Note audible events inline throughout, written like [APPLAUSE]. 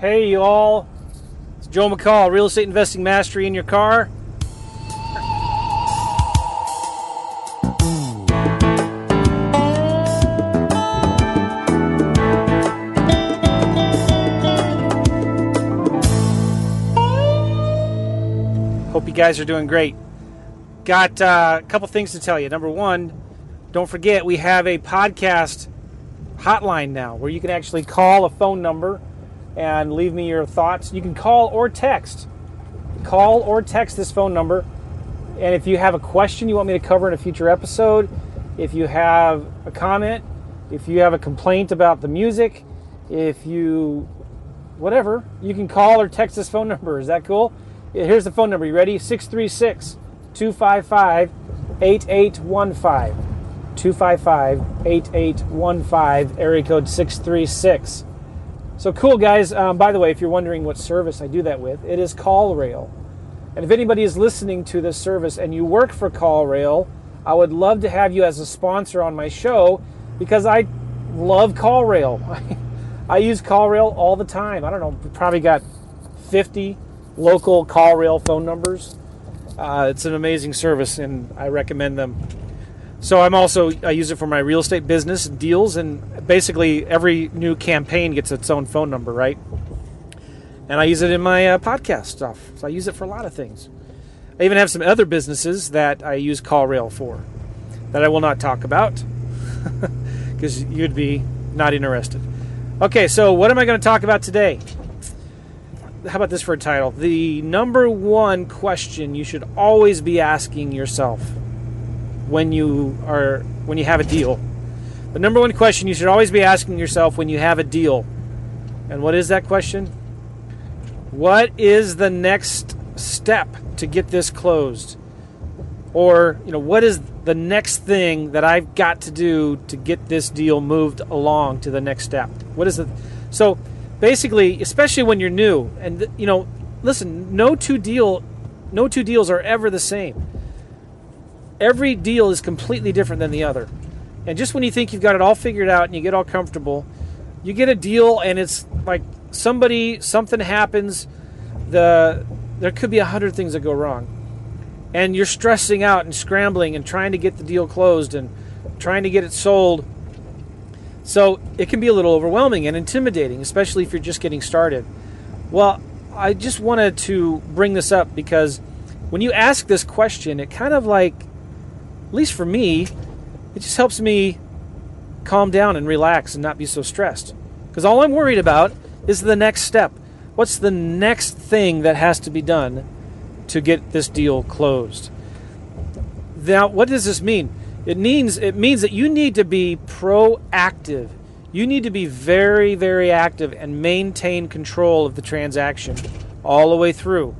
Hey, you all. It's Joe McCall, Real Estate Investing Mastery in your car. Hope you guys are doing great. Got uh, a couple things to tell you. Number one, don't forget we have a podcast hotline now where you can actually call a phone number and leave me your thoughts. You can call or text. Call or text this phone number. And if you have a question you want me to cover in a future episode, if you have a comment, if you have a complaint about the music, if you whatever, you can call or text this phone number. Is that cool? Here's the phone number. You ready? 636 255 8815. 255 8815, area code 636. So cool, guys. Um, by the way, if you're wondering what service I do that with, it is CallRail. And if anybody is listening to this service and you work for CallRail, I would love to have you as a sponsor on my show because I love CallRail. [LAUGHS] I use CallRail all the time. I don't know, probably got 50 local CallRail phone numbers. Uh, it's an amazing service, and I recommend them. So I'm also I use it for my real estate business deals, and basically every new campaign gets its own phone number, right? And I use it in my uh, podcast stuff. So I use it for a lot of things. I even have some other businesses that I use CallRail for that I will not talk about [LAUGHS] because you'd be not interested. Okay, so what am I going to talk about today? How about this for a title? The number one question you should always be asking yourself when you are when you have a deal. The number one question you should always be asking yourself when you have a deal. And what is that question? What is the next step to get this closed? Or, you know, what is the next thing that I've got to do to get this deal moved along to the next step? What is it? So, basically, especially when you're new and you know, listen, no two deal no two deals are ever the same every deal is completely different than the other. And just when you think you've got it all figured out and you get all comfortable, you get a deal and it's like somebody something happens, the there could be a hundred things that go wrong. And you're stressing out and scrambling and trying to get the deal closed and trying to get it sold. So it can be a little overwhelming and intimidating, especially if you're just getting started. Well, I just wanted to bring this up because when you ask this question, it kind of like at least for me, it just helps me calm down and relax and not be so stressed. Because all I'm worried about is the next step. What's the next thing that has to be done to get this deal closed? Now, what does this mean? It means it means that you need to be proactive. You need to be very, very active and maintain control of the transaction all the way through.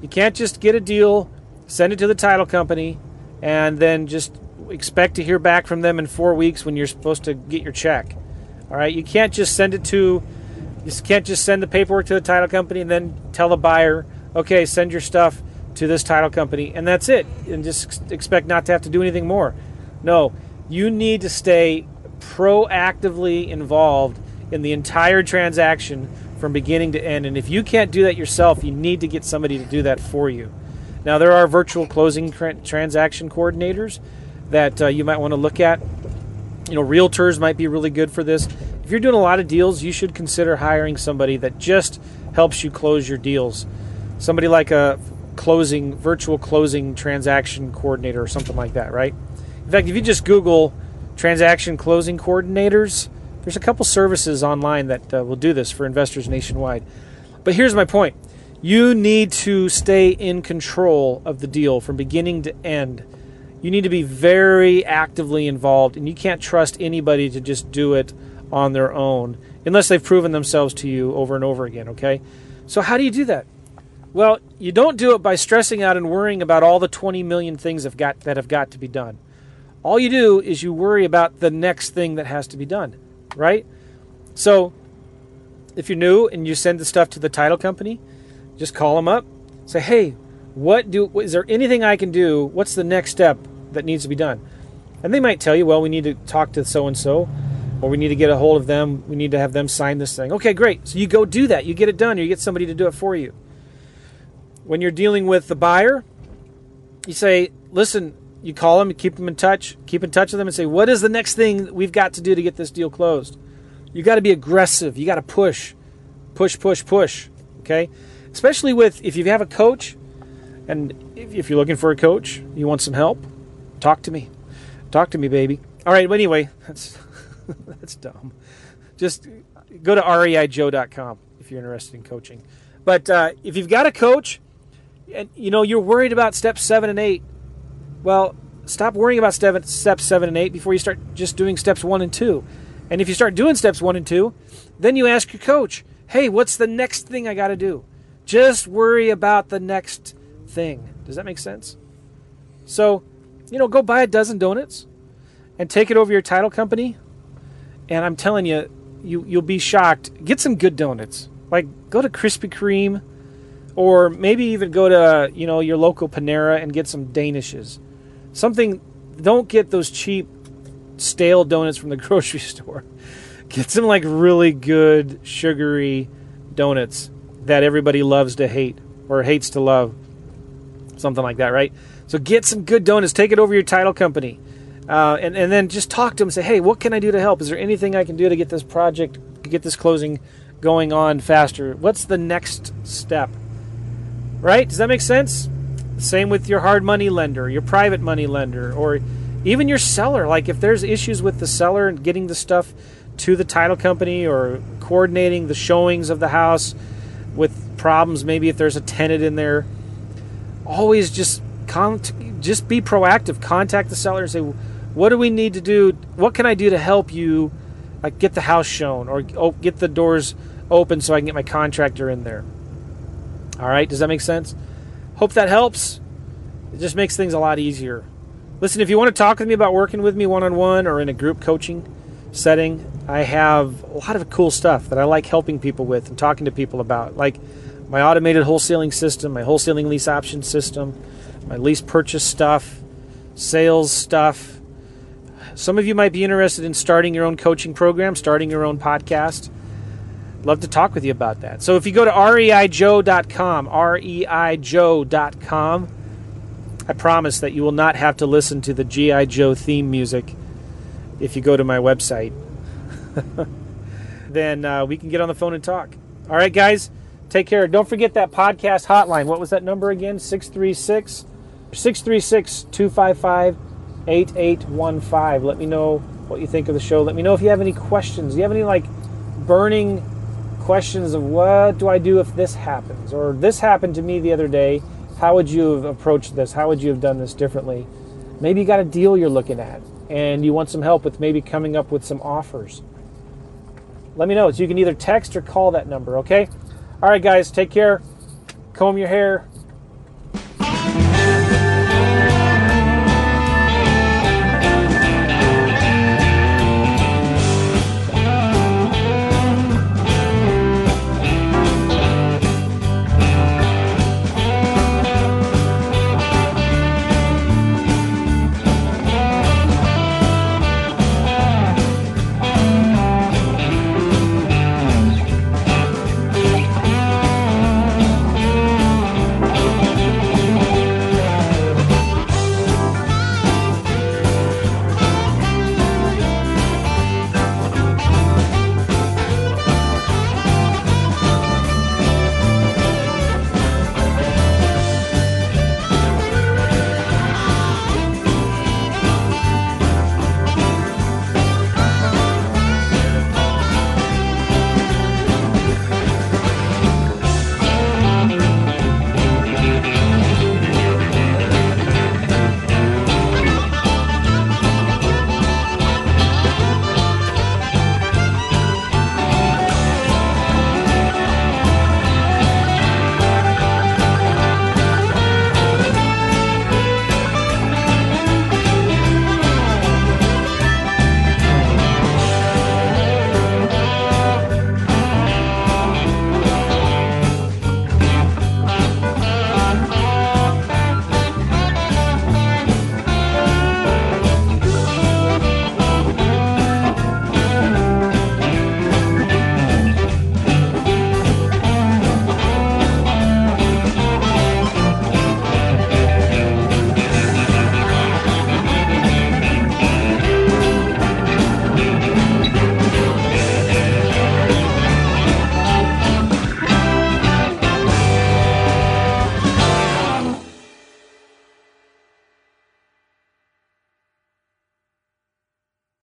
You can't just get a deal, send it to the title company, and then just expect to hear back from them in four weeks when you're supposed to get your check. All right, you can't just send it to, you can't just send the paperwork to the title company and then tell the buyer, okay, send your stuff to this title company, and that's it, and just expect not to have to do anything more. No, you need to stay proactively involved in the entire transaction from beginning to end. And if you can't do that yourself, you need to get somebody to do that for you. Now, there are virtual closing transaction coordinators that uh, you might want to look at. You know, realtors might be really good for this. If you're doing a lot of deals, you should consider hiring somebody that just helps you close your deals. Somebody like a closing virtual closing transaction coordinator or something like that, right? In fact, if you just Google transaction closing coordinators, there's a couple services online that uh, will do this for investors nationwide. But here's my point you need to stay in control of the deal from beginning to end. You need to be very actively involved, and you can't trust anybody to just do it on their own unless they've proven themselves to you over and over again, okay? So, how do you do that? Well, you don't do it by stressing out and worrying about all the 20 million things have got, that have got to be done. All you do is you worry about the next thing that has to be done, right? So, if you're new and you send the stuff to the title company, just call them up. Say, hey, what do is there anything I can do? What's the next step that needs to be done? And they might tell you, well, we need to talk to so and so. or we need to get a hold of them. We need to have them sign this thing. Okay, great. So you go do that. You get it done, or you get somebody to do it for you. When you're dealing with the buyer, you say, listen, you call them, keep them in touch, keep in touch with them, and say, what is the next thing we've got to do to get this deal closed? You got to be aggressive. You got to push, push, push, push. Okay, especially with if you have a coach, and if you're looking for a coach, you want some help, talk to me. Talk to me, baby. All right. But anyway, [LAUGHS] that's [LAUGHS] that's dumb. Just go to reijoe.com if you're interested in coaching. But uh, if you've got a coach, and you know you're worried about steps seven and eight, well, stop worrying about step, steps seven and eight before you start just doing steps one and two. And if you start doing steps one and two, then you ask your coach, hey, what's the next thing I got to do? Just worry about the next thing. Does that make sense? So, you know, go buy a dozen donuts and take it over your title company. And I'm telling you, you you'll be shocked. Get some good donuts. Like go to Krispy Kreme or maybe even go to, you know, your local Panera and get some Danishes. Something don't get those cheap stale donuts from the [LAUGHS] grocery store. Get some like really good sugary donuts that everybody loves to hate or hates to love. Something like that, right? So get some good donuts. Take it over your title company. Uh, and, and then just talk to them. Say, hey, what can I do to help? Is there anything I can do to get this project, get this closing going on faster? What's the next step? Right? Does that make sense? Same with your hard money lender, your private money lender, or even your seller. Like if there's issues with the seller and getting the stuff to the title company or coordinating the showings of the house with problems, maybe if there's a tenant in there, always just con- just be proactive. Contact the seller and say, "What do we need to do? What can I do to help you, like get the house shown or oh, get the doors open so I can get my contractor in there?" All right, does that make sense? Hope that helps. It just makes things a lot easier. Listen, if you want to talk with me about working with me one on one or in a group coaching setting, I have a lot of cool stuff that I like helping people with and talking to people about, like my automated wholesaling system, my wholesaling lease option system, my lease purchase stuff, sales stuff. Some of you might be interested in starting your own coaching program, starting your own podcast. Love to talk with you about that. So if you go to reijoe.com, reijoe.com, I promise that you will not have to listen to the G.I. Joe theme music if you go to my website. [LAUGHS] then uh, we can get on the phone and talk. All right, guys, take care. Don't forget that podcast hotline. What was that number again? 636 636 255 8815. Let me know what you think of the show. Let me know if you have any questions. Do you have any like burning questions of what do I do if this happens? Or this happened to me the other day. How would you have approached this? How would you have done this differently? Maybe you got a deal you're looking at and you want some help with maybe coming up with some offers. Let me know. So you can either text or call that number, okay? All right, guys, take care. Comb your hair,